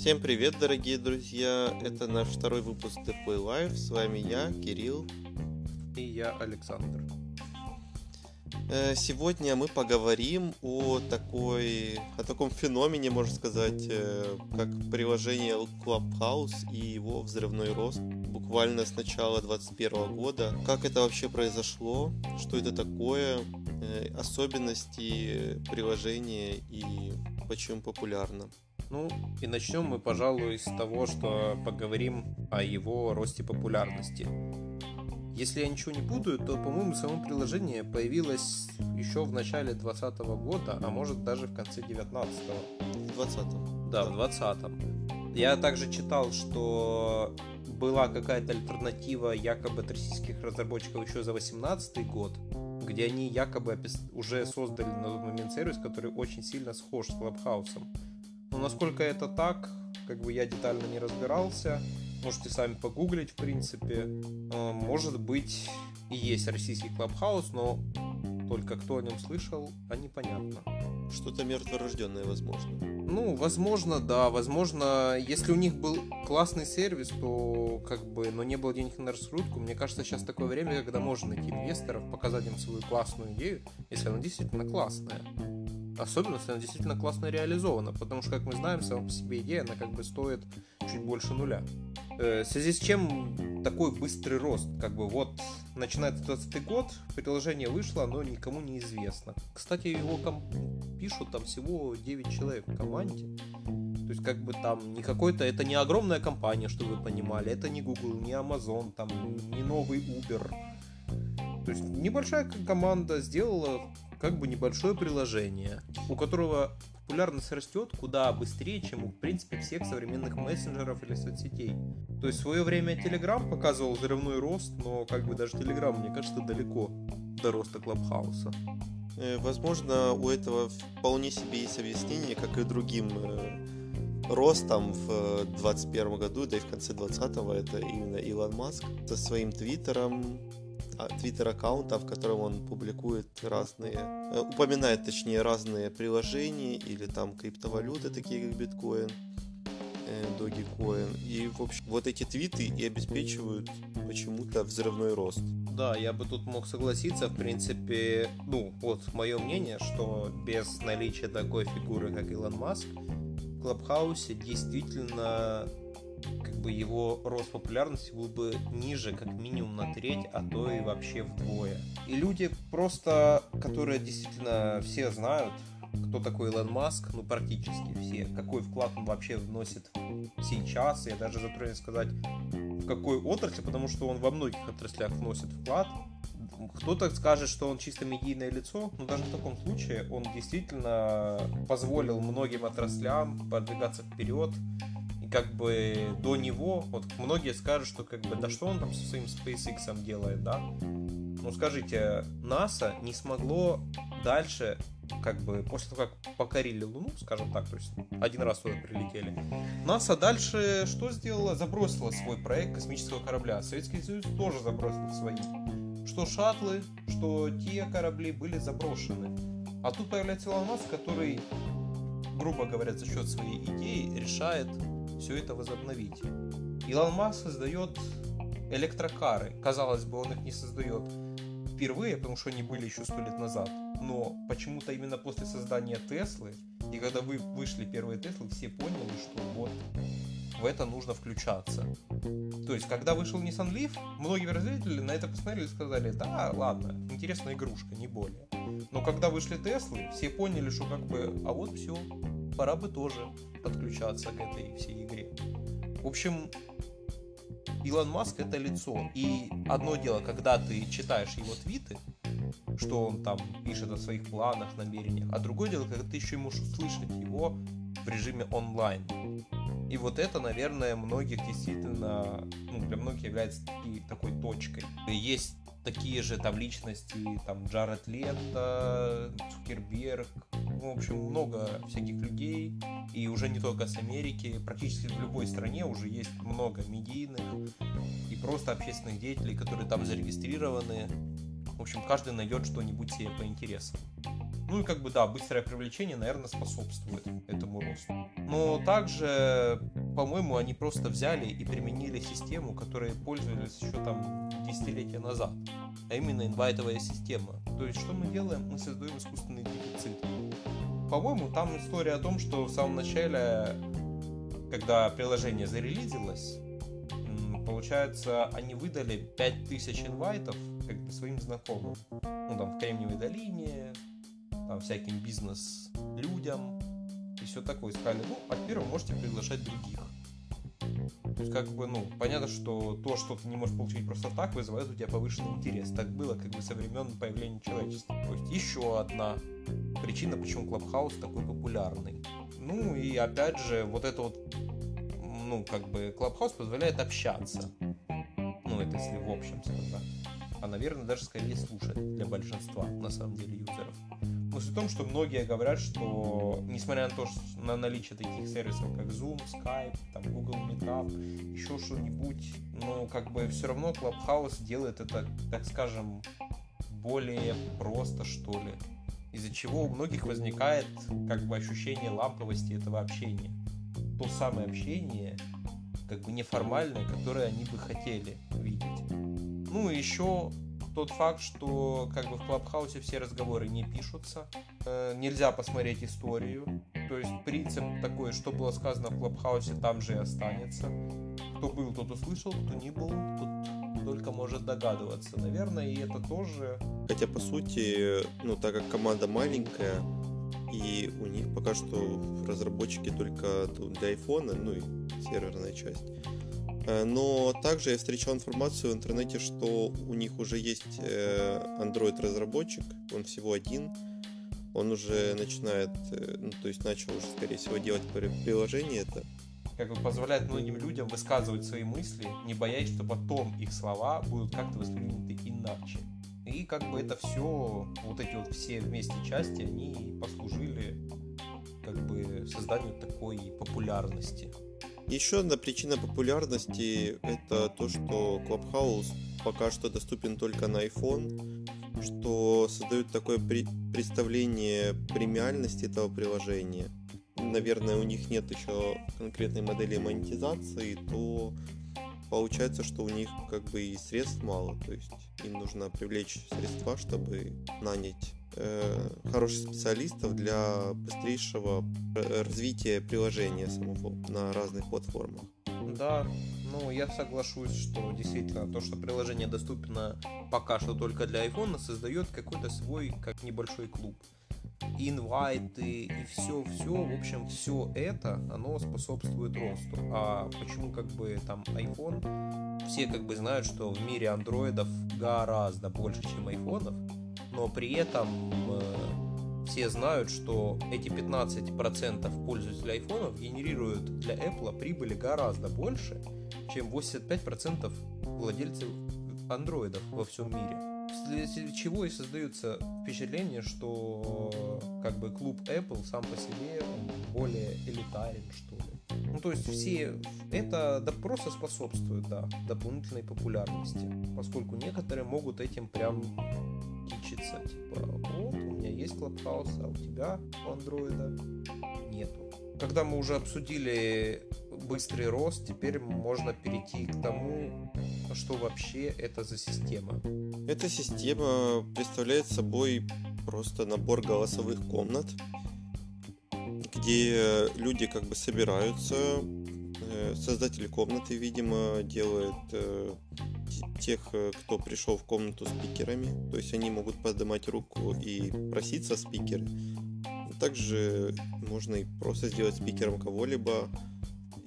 Всем привет, дорогие друзья! Это наш второй выпуск The Play Life. С вами я, Кирилл. И я, Александр. Э, сегодня мы поговорим о такой, о таком феномене, можно сказать, э, как приложение Clubhouse и его взрывной рост буквально с начала 2021 года. Как это вообще произошло, что это такое, э, особенности приложения и почему популярно. Ну, и начнем мы, пожалуй, с того, что поговорим о его росте популярности. Если я ничего не путаю, то, по-моему, само приложение появилось еще в начале 2020 года, а может даже в конце 19-го. В 20 Да, в 20-м. Я также читал, что была какая-то альтернатива якобы от российских разработчиков еще за 18 год, где они якобы уже создали на тот момент сервис, который очень сильно схож с Клабхаусом. Но насколько это так, как бы я детально не разбирался. Можете сами погуглить, в принципе. А, может быть, и есть российский клабхаус, но только кто о нем слышал, а непонятно. Что-то мертворожденное, возможно. Ну, возможно, да. Возможно, если у них был классный сервис, то как бы, но не было денег на раскрутку, мне кажется, сейчас такое время, когда можно найти инвесторов, показать им свою классную идею, если она действительно классная. Особенно, если она действительно классно реализована, потому что, как мы знаем, сама по себе идея, она как бы стоит чуть больше нуля. Э, в связи с чем такой быстрый рост? Как бы вот начинается 20 год, приложение вышло, оно никому не известно. Кстати, его ком- пишут там всего 9 человек в команде. То есть, как бы там не какой-то, это не огромная компания, чтобы вы понимали, это не Google, не Amazon, там не новый Uber. То есть небольшая команда сделала как бы небольшое приложение, у которого популярность растет куда быстрее, чем у, в принципе, всех современных мессенджеров или соцсетей. То есть в свое время Telegram показывал взрывной рост, но как бы даже Telegram, мне кажется, далеко до роста Клабхауса. Э, возможно, у этого вполне себе есть объяснение, как и другим э, ростом в 2021 году, да и в конце 2020 это именно Илон Маск со своим твиттером, твиттер-аккаунта, в котором он публикует разные, э, упоминает точнее разные приложения или там криптовалюты, такие как биткоин, э, Dogecoin. И, в общем, вот эти твиты и обеспечивают почему-то взрывной рост. Да, я бы тут мог согласиться, в принципе, ну, вот мое мнение, что без наличия такой фигуры, как Илон Маск, в Клабхаусе действительно как бы его рост популярности был бы ниже как минимум на треть, а то и вообще вдвое. И люди просто, которые действительно все знают, кто такой Илон Маск, ну практически все, какой вклад он вообще вносит сейчас, я даже затронул сказать, в какой отрасли, потому что он во многих отраслях вносит вклад. Кто-то скажет, что он чисто медийное лицо, но даже в таком случае он действительно позволил многим отраслям продвигаться вперед, как бы до него, вот многие скажут, что как бы, да что он там со своим SpaceX делает, да? Ну скажите, НАСА не смогло дальше, как бы, после того, как покорили Луну, скажем так, то есть один раз туда прилетели, НАСА дальше что сделала? Забросила свой проект космического корабля. Советский Союз тоже забросил свои. Что шаттлы, что те корабли были заброшены. А тут появляется Илон который, грубо говоря, за счет своей идеи решает все это возобновить. Илон Маск создает электрокары. Казалось бы, он их не создает впервые, потому что они были еще сто лет назад. Но почему-то именно после создания Теслы, и когда вы вышли первые Теслы, все поняли, что вот в это нужно включаться. То есть, когда вышел Nissan Leaf, многие производители на это посмотрели и сказали, да, ладно, интересная игрушка, не более. Но когда вышли Теслы, все поняли, что как бы, а вот все, пора бы тоже подключаться к этой всей игре. В общем, Илон Маск это лицо. И одно дело, когда ты читаешь его твиты, что он там пишет о своих планах, намерениях, а другое дело, когда ты еще можешь услышать его в режиме онлайн. И вот это, наверное, многих действительно, ну, для многих является такой точкой. Есть такие же там личности, там Джаред Лето, Цукерберг, в общем, много всяких людей, и уже не только с Америки, практически в любой стране уже есть много медийных и просто общественных деятелей, которые там зарегистрированы. В общем, каждый найдет что-нибудь себе по интересам. Ну и как бы да, быстрое привлечение, наверное, способствует этому росту. Но также, по-моему, они просто взяли и применили систему, которой пользовались еще там десятилетия назад, а именно инвайтовая система. То есть что мы делаем? Мы создаем искусственный дефицит. По-моему, там история о том, что в самом начале, когда приложение зарелизилось, получается, они выдали 5000 инвайтов как бы своим знакомым. Ну, там, в Кремниевой долине, там, всяким бизнес-людям и все такое. Сказали, ну, а теперь вы можете приглашать других. То есть, как бы, ну, понятно, что то, что ты не можешь получить просто так, вызывает у тебя повышенный интерес. Так было, как бы, со времен появления человечества. То есть, еще одна причина, почему Clubhouse такой популярный. Ну, и опять же, вот это вот, ну, как бы, Clubhouse позволяет общаться. Ну, это если в общем сказать. А, наверное, даже скорее слушать для большинства, на самом деле, юзеров. Суть в том, что многие говорят, что несмотря на то, что на наличие таких сервисов, как Zoom, Skype, там, Google Meetup, еще что-нибудь, но как бы все равно Clubhouse делает это, так скажем, более просто, что ли. Из-за чего у многих возникает как бы ощущение ламповости этого общения. То самое общение, как бы неформальное, которое они бы хотели видеть. Ну и еще тот факт, что как бы в Клабхаусе все разговоры не пишутся, э, нельзя посмотреть историю, то есть принцип такой, что было сказано в Клабхаусе, там же и останется. Кто был, тот услышал, кто не был, тот только может догадываться. Наверное, и это тоже... Хотя, по сути, ну, так как команда маленькая, и у них пока что разработчики только для айфона, ну и серверная часть. Э, но также я встречал информацию в интернете, что у них уже есть э, Android-разработчик, он всего один, он уже начинает, э, ну, то есть начал уже, скорее всего, делать приложение это. Как бы позволяет многим людям высказывать свои мысли, не боясь, что потом их слова будут как-то восприняты иначе. И как бы это все, вот эти вот все вместе части, они послужили как бы созданию такой популярности. Еще одна причина популярности это то, что Clubhouse пока что доступен только на iPhone, что создает такое при- представление премиальности этого приложения. Наверное, у них нет еще конкретной модели монетизации, то получается, что у них как бы и средств мало, то есть им нужно привлечь средства, чтобы нанять хороших специалистов для быстрейшего э, развития приложения самого на разных платформах. Да, ну я соглашусь, что действительно то, что приложение доступно пока что только для iPhone, создает какой-то свой, как небольшой клуб. Инвайты и все, все, в общем, все это, оно способствует росту. А почему как бы там iPhone? Все как бы знают, что в мире андроидов гораздо больше, чем айфонов но при этом э, все знают, что эти 15% пользователей айфонов генерируют для Apple прибыли гораздо больше, чем 85% владельцев андроидов во всем мире. Вследствие чего и создается впечатление, что как бы клуб Apple сам по себе более элитарен, что ли. Ну, то есть все это да, просто способствует, да, дополнительной популярности, поскольку некоторые могут этим прям кичиться. Типа, вот, у меня есть Clubhouse, а у тебя у андроида нету. Когда мы уже обсудили быстрый рост, теперь можно перейти к тому, что вообще это за система. Эта система представляет собой просто набор голосовых комнат, где люди как бы собираются, э, создатели комнаты, видимо, делают э, тех, э, кто пришел в комнату спикерами, то есть они могут поднимать руку и проситься спикер. Также можно и просто сделать спикером кого-либо,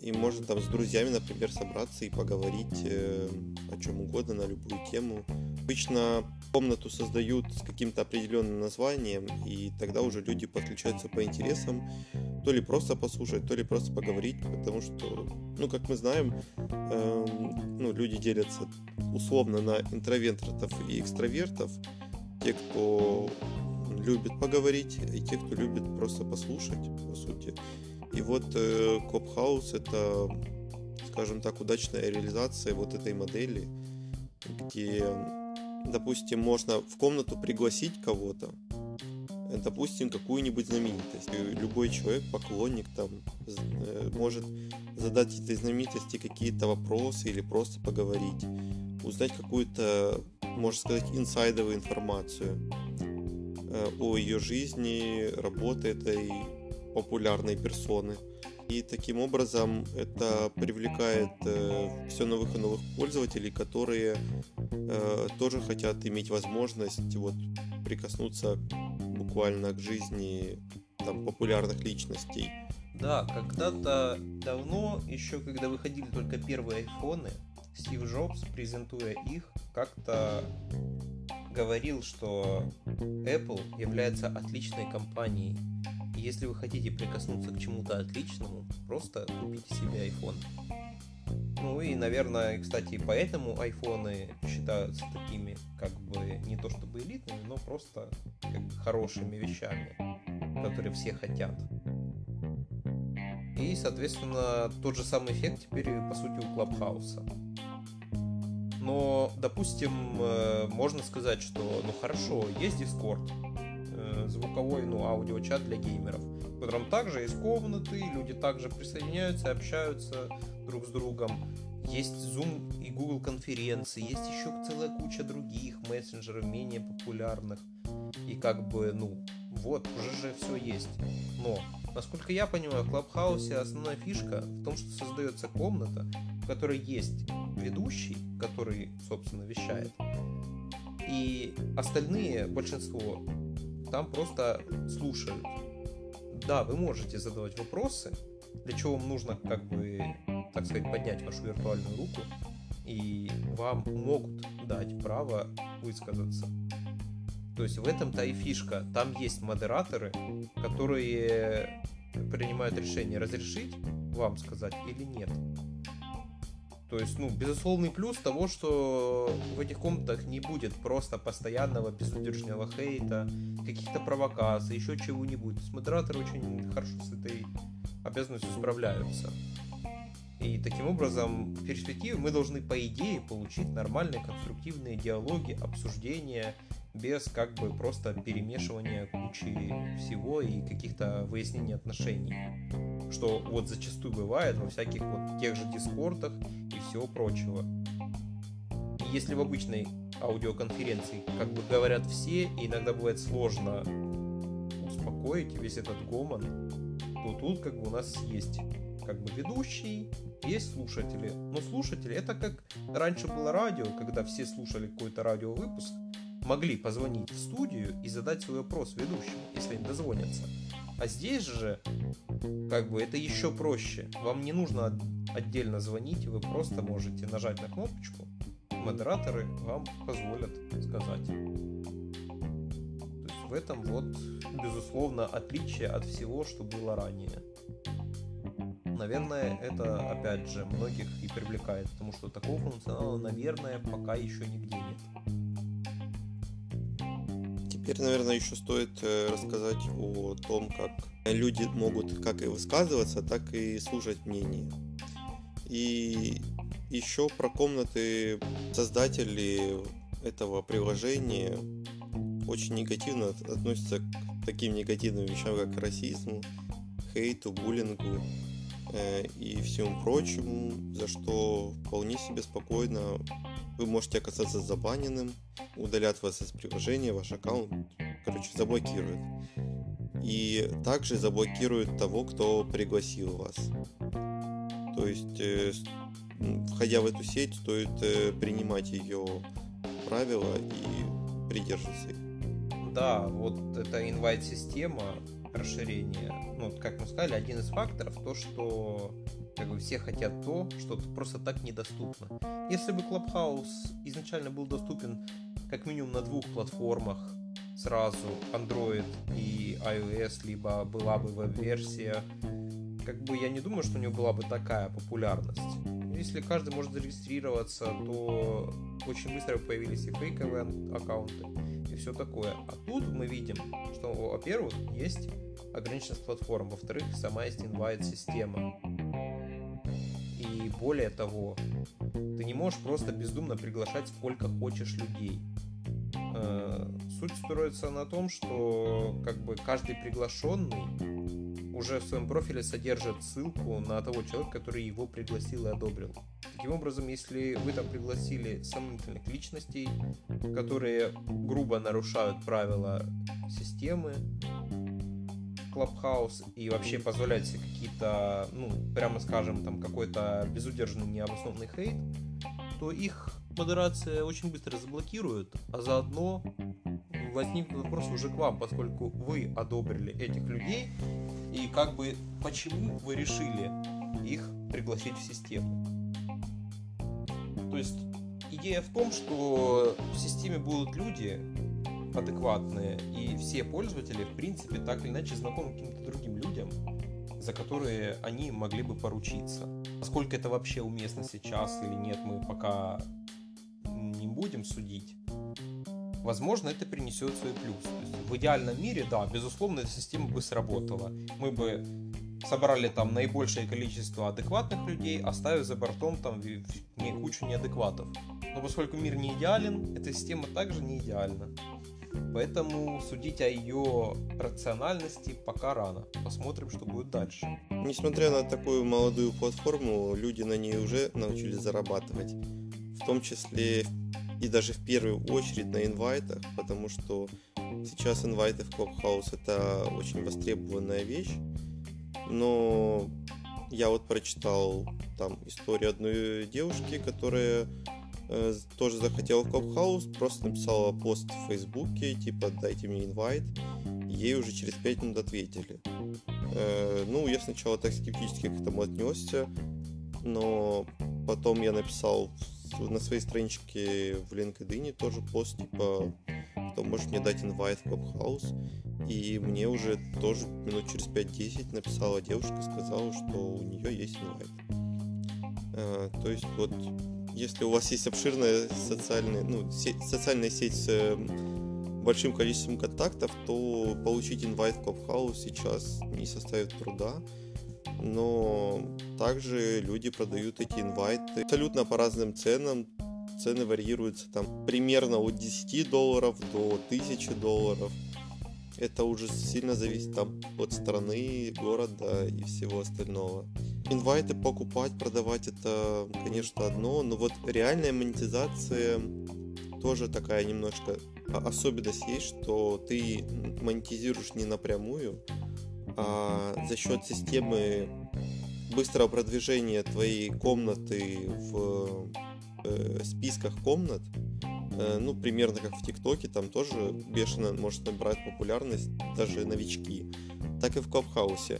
и можно там с друзьями, например, собраться и поговорить э, о чем угодно, на любую тему. Обычно комнату создают с каким-то определенным названием, и тогда уже люди подключаются по интересам, то ли просто послушать, то ли просто поговорить, потому что, ну, как мы знаем, э, ну, люди делятся условно на интровертов и экстравертов. Те, кто любит поговорить, и те, кто любит просто послушать, по сути. И вот э, это, скажем так, удачная реализация вот этой модели, где, допустим, можно в комнату пригласить кого-то, допустим, какую-нибудь знаменитость. Любой человек, поклонник, там, э, может задать этой знаменитости какие-то вопросы или просто поговорить, узнать какую-то, можно сказать, инсайдовую информацию э, о ее жизни, работе этой популярной персоны. И таким образом это привлекает э, все новых и новых пользователей, которые э, тоже хотят иметь возможность вот прикоснуться буквально к жизни там, популярных личностей. Да, когда-то давно, еще когда выходили только первые айфоны, Стив Джобс, презентуя их, как-то говорил, что Apple является отличной компанией. Если вы хотите прикоснуться к чему-то отличному, просто купите себе iPhone. Ну и, наверное, кстати, поэтому айфоны считаются такими, как бы, не то чтобы элитными, но просто как бы хорошими вещами, которые все хотят. И, соответственно, тот же самый эффект теперь, по сути, у Клабхауса. Но, допустим, э, можно сказать, что, ну хорошо, есть Discord, звуковой, ну, аудиочат для геймеров, в котором также есть комнаты, люди также присоединяются, общаются друг с другом. Есть Zoom и Google конференции, есть еще целая куча других мессенджеров, менее популярных. И как бы, ну, вот, уже же все есть. Но, насколько я понимаю, в Клабхаусе основная фишка в том, что создается комната, в которой есть ведущий, который, собственно, вещает, и остальные, большинство, там просто слушают. Да, вы можете задавать вопросы, для чего вам нужно, как бы, так сказать, поднять вашу виртуальную руку, и вам могут дать право высказаться. То есть в этом-то и фишка. Там есть модераторы, которые принимают решение разрешить вам сказать или нет. То есть, ну, безусловный плюс того, что в этих комнатах не будет просто постоянного безудержного хейта, каких-то провокаций, еще чего-нибудь. Модераторы очень хорошо с этой обязанностью справляются. И таким образом, в перспективе мы должны, по идее, получить нормальные конструктивные диалоги, обсуждения, без как бы просто перемешивания кучи всего и каких-то выяснений отношений. Что вот зачастую бывает во всяких вот тех же дискордах и всего прочего. И если в обычной аудиоконференции как бы говорят все, и иногда бывает сложно успокоить весь этот гомон, то тут как бы у нас есть как бы ведущий, есть слушатели. Но слушатели это как раньше было радио, когда все слушали какой-то радиовыпуск, могли позвонить в студию и задать свой вопрос ведущему, если они дозвонятся. А здесь же, как бы, это еще проще. Вам не нужно отдельно звонить, вы просто можете нажать на кнопочку, модераторы вам позволят сказать. То есть в этом вот, безусловно, отличие от всего, что было ранее. Наверное, это, опять же, многих и привлекает, потому что такого функционала, наверное, пока еще нигде нет. Теперь, наверное, еще стоит э, рассказать о том, как люди могут как и высказываться, так и слушать мнение. И еще про комнаты создатели этого приложения очень негативно относятся к таким негативным вещам, как расизму, хейту, буллингу э, и всему прочему, за что вполне себе спокойно вы можете оказаться забаненным, удалят вас из приложения, ваш аккаунт, короче, заблокируют. И также заблокируют того, кто пригласил вас. То есть, э, входя в эту сеть, стоит э, принимать ее правила и придерживаться их. Да, вот эта инвайт-система расширения, ну, как мы сказали, один из факторов то, что как бы все хотят то, что просто так недоступно. Если бы Clubhouse изначально был доступен как минимум на двух платформах сразу, Android и iOS, либо была бы веб-версия, как бы я не думаю, что у него была бы такая популярность. Если каждый может зарегистрироваться, то очень быстро появились и фейковые аккаунты, и все такое. А тут мы видим, что, во-первых, есть ограниченность платформ, во-вторых, сама есть инвайт-система. Более того, ты не можешь просто бездумно приглашать сколько хочешь людей. Э, суть строится на том, что как бы каждый приглашенный уже в своем профиле содержит ссылку на того человека, который его пригласил и одобрил. Таким образом, если вы там пригласили сомнительных личностей, которые грубо нарушают правила системы, Clubhouse и вообще позволять себе какие-то, ну, прямо скажем, там какой-то безудержный необоснованный хейт, то их модерация очень быстро заблокирует, а заодно возникнут вопросы уже к вам, поскольку вы одобрили этих людей, и как бы почему вы решили их пригласить в систему. То есть идея в том, что в системе будут люди, адекватные, и все пользователи, в принципе, так или иначе знакомы каким-то другим людям, за которые они могли бы поручиться. Насколько это вообще уместно сейчас или нет, мы пока не будем судить. Возможно, это принесет свой плюс. То есть в идеальном мире, да, безусловно, эта система бы сработала. Мы бы собрали там наибольшее количество адекватных людей, оставив за бортом там не кучу неадекватов. Но поскольку мир не идеален, эта система также не идеальна. Поэтому судить о ее рациональности пока рано. Посмотрим, что будет дальше. Несмотря на такую молодую платформу, люди на ней уже научились зарабатывать. В том числе и даже в первую очередь на инвайтах, потому что сейчас инвайты в Clubhouse это очень востребованная вещь. Но я вот прочитал там историю одной девушки, которая тоже захотела в Клабхаус, просто написала пост в Фейсбуке, типа дайте мне инвайт, ей уже через 5 минут ответили. Э, ну, я сначала так скептически к этому отнесся, но потом я написал на своей страничке в LinkedIn тоже пост, типа, кто может мне дать инвайт в Клабхаус. И мне уже тоже минут через 5-10 написала девушка, сказала, что у нее есть инвайт. Э, то есть вот если у вас есть обширная социальная, ну, сеть, социальная сеть с э, большим количеством контактов, то получить инвайт в Clubhouse сейчас не составит труда. Но также люди продают эти инвайты абсолютно по разным ценам. Цены варьируются там примерно от 10 долларов до 1000 долларов. Это уже сильно зависит там от страны, города и всего остального инвайты покупать, продавать это, конечно, одно, но вот реальная монетизация тоже такая немножко особенность есть, что ты монетизируешь не напрямую, а за счет системы быстрого продвижения твоей комнаты в э, списках комнат, э, ну, примерно как в ТикТоке, там тоже бешено может набирать популярность даже новички, так и в Клабхаусе.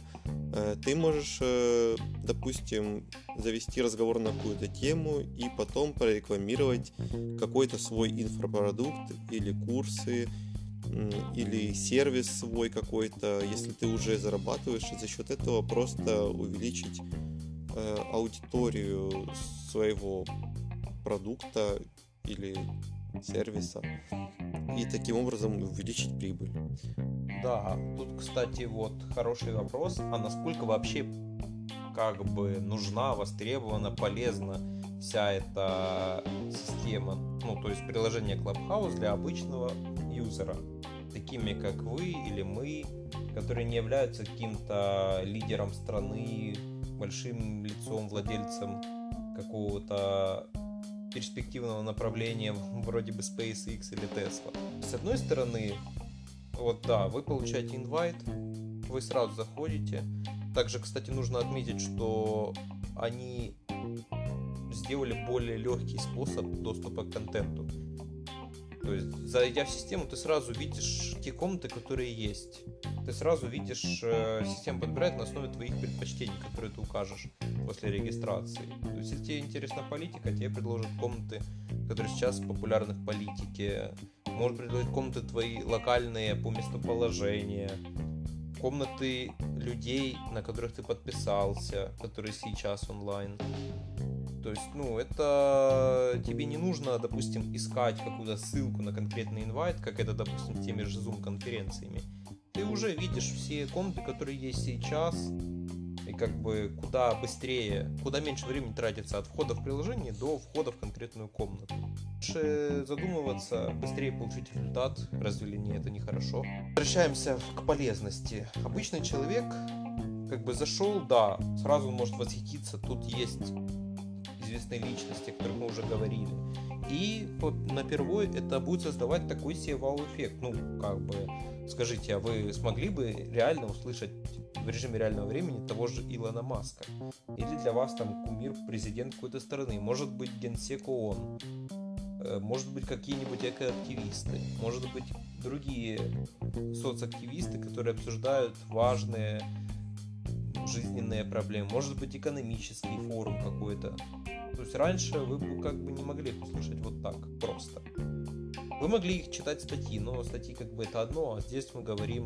Э, ты можешь, э, допустим, завести разговор на какую-то тему и потом прорекламировать какой-то свой инфопродукт или курсы, или сервис свой какой-то, если ты уже зарабатываешь, и за счет этого просто увеличить э, аудиторию своего продукта или сервиса и таким образом увеличить прибыль. Да, тут, кстати, вот хороший вопрос, а насколько вообще как бы нужна, востребована, полезна вся эта система, ну, то есть приложение Clubhouse для обычного юзера, такими как вы или мы, которые не являются каким-то лидером страны, большим лицом, владельцем какого-то перспективного направления вроде бы SpaceX или Tesla. С одной стороны, вот да, вы получаете инвайт, вы сразу заходите. Также, кстати, нужно отметить, что они сделали более легкий способ доступа к контенту. То есть, зайдя в систему, ты сразу видишь те комнаты, которые есть. Ты сразу видишь, э, система подбирает на основе твоих предпочтений, которые ты укажешь после регистрации. То есть, если тебе интересна политика, тебе предложат комнаты, которые сейчас популярны в политике. Может предложить комнаты твои локальные по местоположению. Комнаты людей, на которых ты подписался, которые сейчас онлайн. То есть, ну, это тебе не нужно, допустим, искать какую-то ссылку на конкретный инвайт, как это, допустим, теми же Zoom-конференциями. Ты уже видишь все комнаты, которые есть сейчас, и как бы куда быстрее, куда меньше времени тратится от входа в приложение до входа в конкретную комнату. Лучше задумываться, быстрее получить результат, разве ли не это нехорошо? Возвращаемся к полезности. Обычный человек как бы зашел, да, сразу может восхититься, тут есть известные личности, о которых мы уже говорили. И вот напервой это будет создавать такой себе вау-эффект. Ну, как бы, скажите, а вы смогли бы реально услышать в режиме реального времени того же Илона Маска? Или для вас там кумир президент какой-то страны? Может быть, генсек ООН? Э, может быть, какие-нибудь экоактивисты? Может быть, другие соцактивисты, которые обсуждают важные жизненные проблемы, может быть экономический форум какой-то. Есть раньше вы бы как бы не могли их услышать вот так просто. Вы могли их читать статьи, но статьи как бы это одно, а здесь мы говорим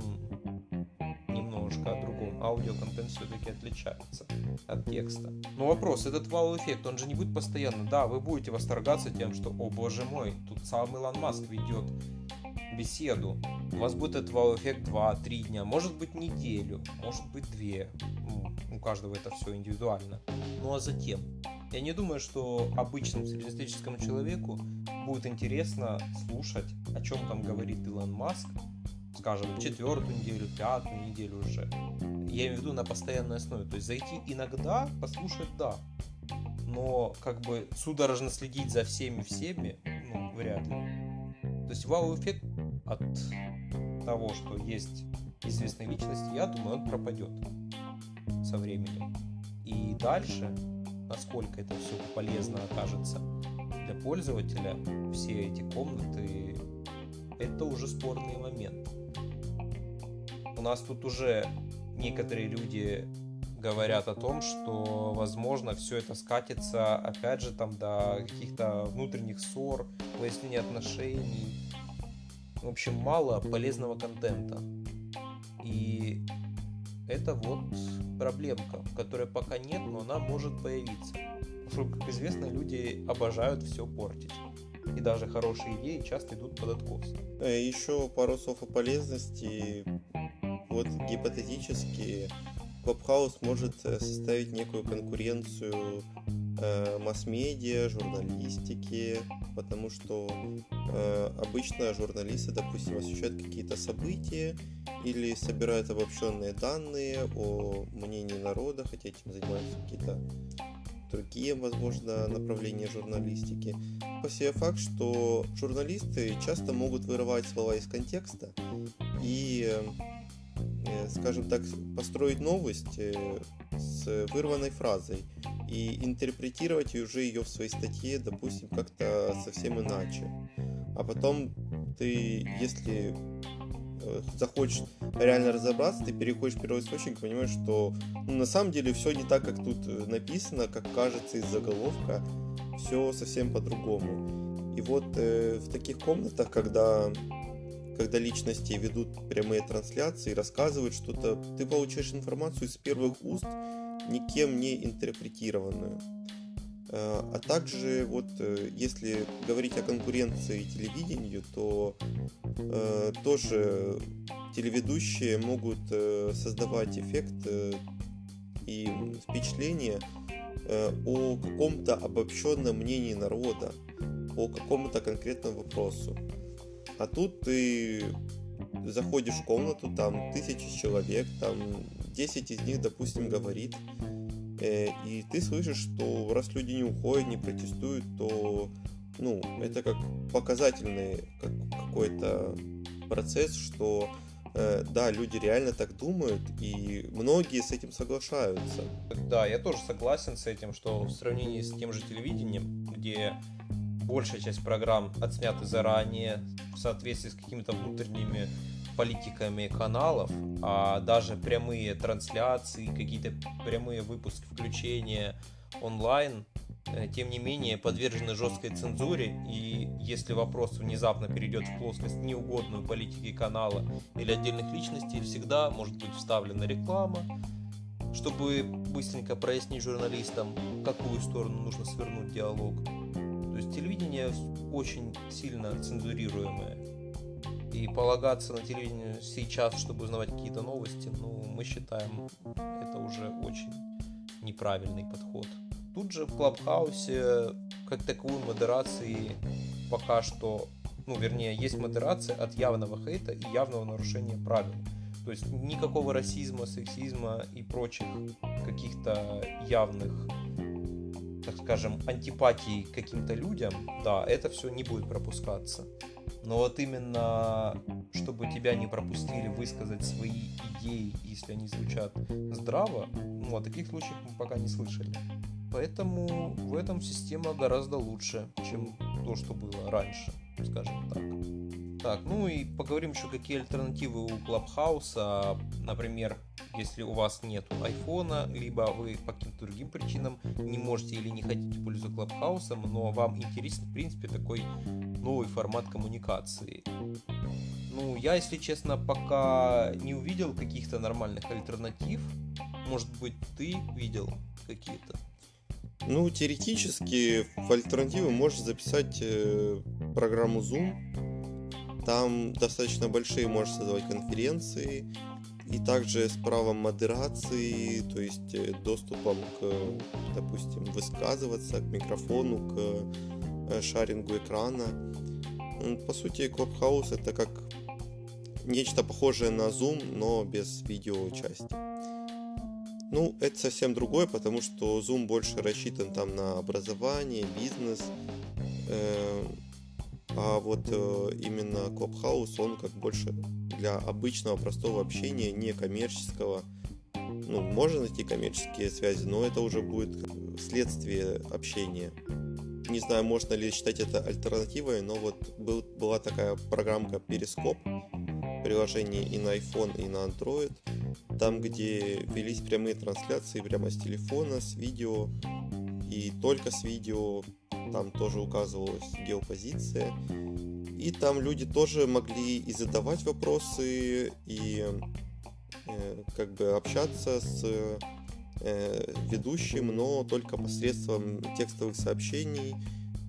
немножко о другом. Аудиоконтент все-таки отличается от текста. Но вопрос, этот вау-эффект, он же не будет постоянно. Да, вы будете восторгаться тем, что, о боже мой, тут сам Илон Маск ведет беседу. У вас будет этот вау-эффект 2-3 дня, может быть неделю, может быть 2. Ну, у каждого это все индивидуально. Ну а затем, я не думаю, что обычному среднестатистическому человеку будет интересно слушать, о чем там говорит Илон Маск, скажем, четвертую неделю, пятую неделю уже. Я имею в виду на постоянной основе. То есть зайти иногда, послушать, да. Но как бы судорожно следить за всеми-всеми, ну, вряд ли. То есть вау-эффект от того, что есть известные личности, я думаю, он пропадет со временем. И дальше, насколько это все полезно окажется для пользователя, все эти комнаты, это уже спорный момент. У нас тут уже некоторые люди говорят о том, что, возможно, все это скатится, опять же, там до каких-то внутренних ссор, выяснения отношений, в общем, мало полезного контента. И это вот проблемка, которая пока нет, но она может появиться. Потому что, как известно, люди обожают все портить. И даже хорошие идеи часто идут под откос. Э, Еще пару слов о полезности. Вот гипотетически Clubhouse может э, составить некую конкуренцию э, масс-медиа, журналистики, потому что э, обычно журналисты, допустим, освещают какие-то события или собирают обобщенные данные о мнении народа, хотя этим занимаются какие-то другие, возможно, направления журналистики. По себе факт, что журналисты часто могут вырывать слова из контекста и скажем так, построить новость э, с вырванной фразой и интерпретировать уже ее в своей статье, допустим, как-то совсем иначе. А потом ты, если э, захочешь реально разобраться, ты переходишь в первый источник и понимаешь, что ну, на самом деле все не так, как тут написано, как кажется из заголовка, все совсем по-другому. И вот э, в таких комнатах, когда когда личности ведут прямые трансляции, рассказывают что-то, ты получаешь информацию из первых уст, никем не интерпретированную. Э, а также вот э, если говорить о конкуренции телевидению, то э, тоже телеведущие могут э, создавать эффект э, и впечатление э, о каком-то обобщенном мнении народа, по какому-то конкретному вопросу. А тут ты заходишь в комнату, там тысячи человек, там 10 из них, допустим, говорит, э, и ты слышишь, что раз люди не уходят, не протестуют, то ну, это как показательный как какой-то процесс, что э, да, люди реально так думают, и многие с этим соглашаются. Да, я тоже согласен с этим, что в сравнении с тем же телевидением, где большая часть программ отсняты заранее в соответствии с какими-то внутренними политиками каналов, а даже прямые трансляции, какие-то прямые выпуски включения онлайн, э, тем не менее, подвержены жесткой цензуре, и если вопрос внезапно перейдет в плоскость неугодную политике канала или отдельных личностей, всегда может быть вставлена реклама, чтобы быстренько прояснить журналистам, в какую сторону нужно свернуть диалог. Есть телевидение очень сильно цензурируемое. И полагаться на телевидение сейчас, чтобы узнавать какие-то новости, ну, мы считаем, это уже очень неправильный подход. Тут же в Клабхаусе как таковой модерации пока что, ну, вернее, есть модерация от явного хейта и явного нарушения правил. То есть никакого расизма, сексизма и прочих каких-то явных, так скажем, антипатий к каким-то людям, да, это все не будет пропускаться. Но вот именно, чтобы тебя не пропустили высказать свои идеи, если они звучат здраво, ну, о таких случаях мы пока не слышали. Поэтому в этом система гораздо лучше, чем то, что было раньше, скажем так. Так, ну и поговорим еще, какие альтернативы у Клабхауса. Например, если у вас нет айфона, либо вы по каким-то другим причинам не можете или не хотите пользоваться Клабхаусом, но вам интересен, в принципе, такой новый формат коммуникации. Ну, я, если честно, пока не увидел каких-то нормальных альтернатив. Может быть, ты видел какие-то? Ну, теоретически в альтернативы можешь записать э, программу Zoom, там достаточно большие можешь создавать конференции, и также с правом модерации, то есть э, доступом к, допустим, высказываться, к микрофону, к э, шарингу экрана. По сути, Clubhouse это как нечто похожее на Zoom, но без видеочасти. Ну, это совсем другое, потому что Zoom больше рассчитан там на образование, бизнес, э, а вот э, именно Clubhouse, он как больше для обычного простого общения, не коммерческого. Ну, можно найти коммерческие связи, но это уже будет следствие общения. Не знаю, можно ли считать это альтернативой, но вот был, была такая программка Periscope, приложение и на iPhone, и на Android, там, где велись прямые трансляции прямо с телефона, с видео, и только с видео там тоже указывалась геопозиция. И там люди тоже могли и задавать вопросы, и э, как бы общаться с э, ведущим, но только посредством текстовых сообщений.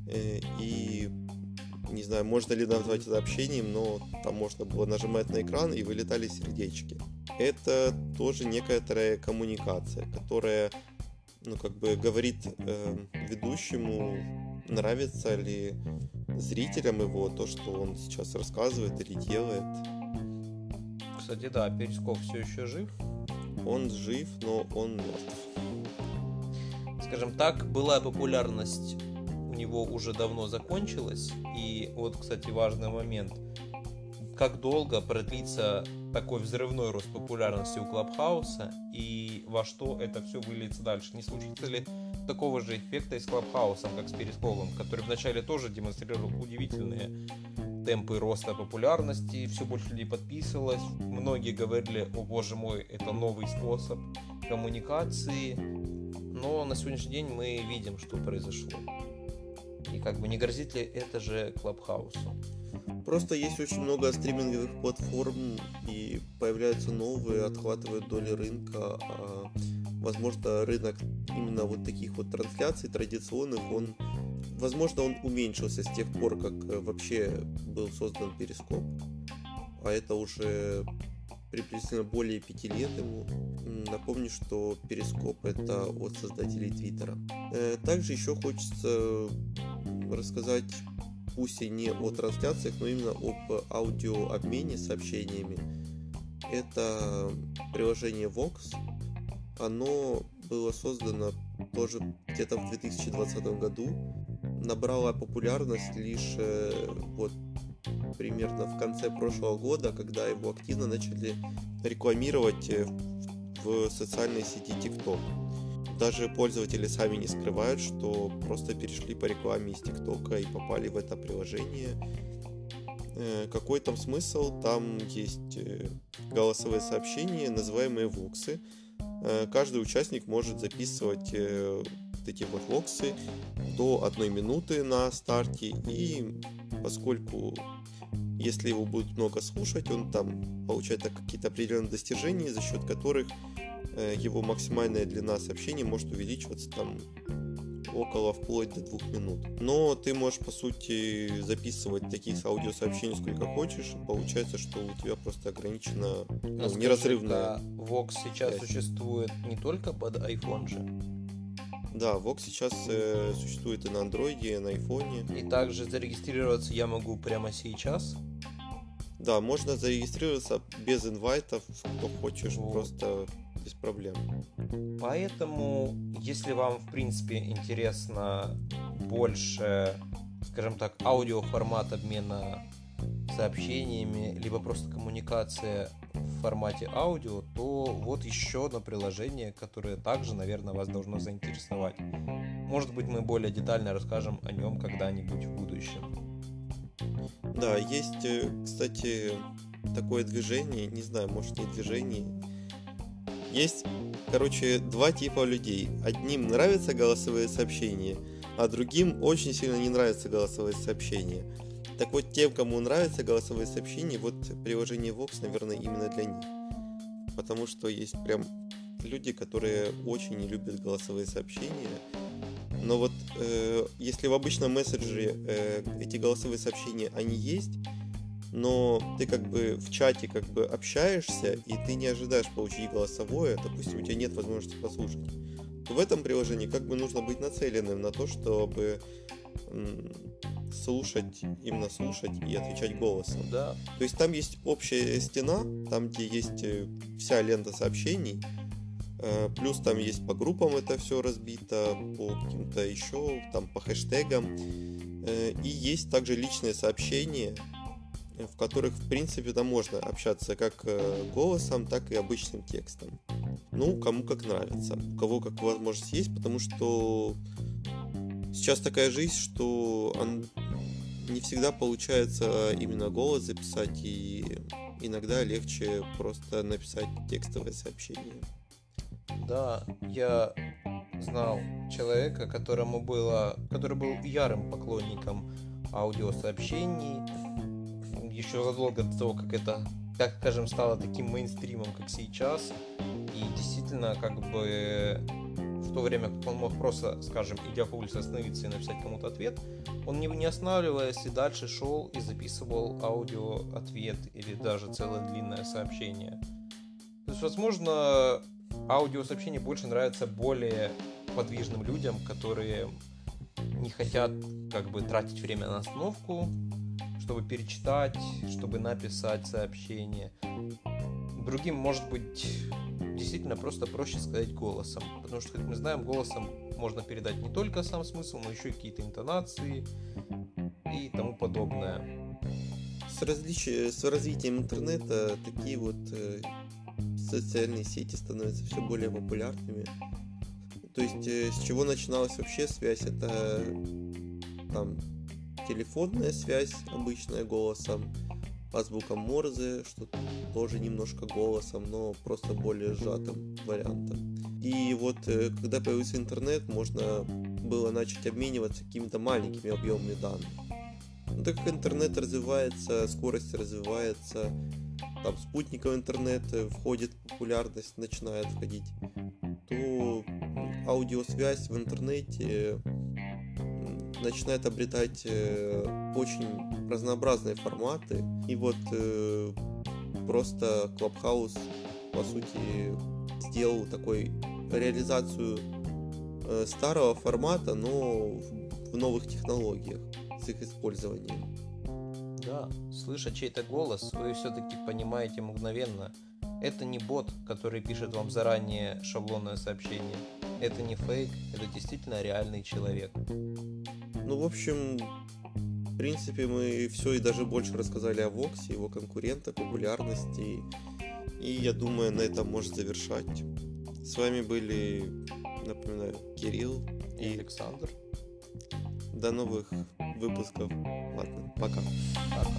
Э, и не знаю, можно ли назвать это общением, но там можно было нажимать на экран и вылетали сердечки. Это тоже некоторая коммуникация, которая ну, как бы говорит э, ведущему нравится ли зрителям его то, что он сейчас рассказывает или делает. Кстати, да, Перископ все еще жив. Он жив, но он мертв. Скажем так, была популярность у него уже давно закончилась. И вот, кстати, важный момент. Как долго продлится такой взрывной рост популярности у Клабхауса и во что это все выльется дальше? Не случится ли такого же эффекта и с Клабхаусом, как с Перископом, который вначале тоже демонстрировал удивительные темпы роста популярности, все больше людей подписывалось, многие говорили, о боже мой, это новый способ коммуникации, но на сегодняшний день мы видим, что произошло. И как бы не грозит ли это же Клабхаусу? Просто есть очень много стриминговых платформ, и появляются новые, отхватывают доли рынка, а возможно, рынок именно вот таких вот трансляций традиционных, он, возможно, он уменьшился с тех пор, как э, вообще был создан Перископ, а это уже приблизительно более пяти лет ему. Напомню, что Перископ это от создателей Твиттера. Э, также еще хочется рассказать пусть и не о трансляциях, но именно об аудиообмене сообщениями. Это приложение Vox, оно было создано тоже где-то в 2020 году, набрало популярность лишь э, вот примерно в конце прошлого года, когда его активно начали рекламировать э, в социальной сети TikTok. Даже пользователи сами не скрывают, что просто перешли по рекламе из ТикТока и попали в это приложение. Э, какой там смысл? Там есть голосовые сообщения, называемые воксы, Э, каждый участник может записывать э, эти вот локсы до одной минуты на старте и поскольку если его будут много слушать, он там получает какие-то определенные достижения, за счет которых э, его максимальная длина сообщения может увеличиваться там около вплоть до двух минут. Но ты можешь, по сути, записывать таких аудиосообщений сколько хочешь. Получается, что у тебя просто ограничено ну, а неразрывная... Vox сейчас связь. существует не только под iPhone же? Да, Vox сейчас э, существует и на андроиде, и на айфоне. И также зарегистрироваться я могу прямо сейчас. Да, можно зарегистрироваться без инвайтов, кто хочешь, Вот. просто без проблем. Поэтому, если вам, в принципе, интересно больше, скажем так, аудиоформат обмена сообщениями, либо просто коммуникация в формате аудио, то вот еще одно приложение, которое также, наверное, вас должно заинтересовать. Может быть, мы более детально расскажем о нем когда-нибудь в будущем. Да, есть, э, кстати, такое движение, не знаю, может не движение. Есть, короче, два типа людей. Одним нравятся голосовые сообщения, а другим очень сильно не нравятся голосовые сообщения. Так вот, тем, кому нравятся голосовые сообщения, вот приложение Vox, наверное, именно для них. Потому что есть прям люди, которые очень не любят голосовые сообщения. Но вот э, если в обычном мессенджере э, эти голосовые сообщения, они есть, но ты как бы в чате как бы общаешься, и ты не ожидаешь получить голосовое, допустим, у тебя нет возможности послушать, то в этом приложении как бы нужно быть нацеленным на то, чтобы слушать, именно слушать и отвечать голосом. Да, То есть там есть общая стена, там где есть э, вся лента сообщений, э, плюс там есть по группам это все разбито, по каким-то еще, там по хэштегам, э, и есть также личные сообщения, в которых, в принципе, там можно общаться как э, голосом, так и обычным текстом. Ну, кому как нравится, у кого как возможность есть, потому что сейчас такая жизнь, что он- не всегда получается именно голос записать, и иногда легче просто написать текстовое сообщение. да, я знал человека, которому было, который был ярым поклонником аудиосообщений еще задолго до того, как это, так скажем, стало таким мейнстримом, как сейчас. И действительно, как бы в то время, как он мог просто, скажем, идя по улице остановиться и написать кому-то ответ, он не, не останавливаясь и дальше шел и записывал аудио ответ или даже целое длинное сообщение. То есть, возможно, аудиосообщения больше нравятся более подвижным людям, которые не хотят как бы тратить время на остановку, чтобы перечитать, чтобы написать сообщение. Другим, может быть, действительно просто проще сказать голосом. Потому что, как мы знаем, голосом можно передать не только сам смысл, но еще и какие-то интонации и тому подобное. С, различи- с развитием интернета такие вот э, социальные сети становятся все более популярными. То есть э, с чего начиналась вообще связь? Это там телефонная связь обычная голосом, азбука Морзе, что тоже немножко голосом, но просто более сжатым вариантом. И вот э, когда появился интернет, можно было начать обмениваться какими-то маленькими объемами данных. Но так как интернет развивается, скорость развивается, там спутниковый интернет э, входит популярность, начинает входить, то аудиосвязь в интернете начинает обретать э, очень разнообразные форматы. И вот э, просто Clubhouse, по сути, сделал такой реализацию э, старого формата, но в новых технологиях с их использованием. Да, слыша чей-то голос, вы все-таки понимаете мгновенно. Это не бот, который пишет вам заранее шаблонное сообщение. Это не фейк, это действительно реальный человек. Ну, в общем, в принципе, мы все и даже больше рассказали о Воксе, его конкурентах, популярности. И я думаю, на этом можно завершать. С вами были, напоминаю, Кирилл. И И Александр. до новых выпусков. Ладно, пока. Пока.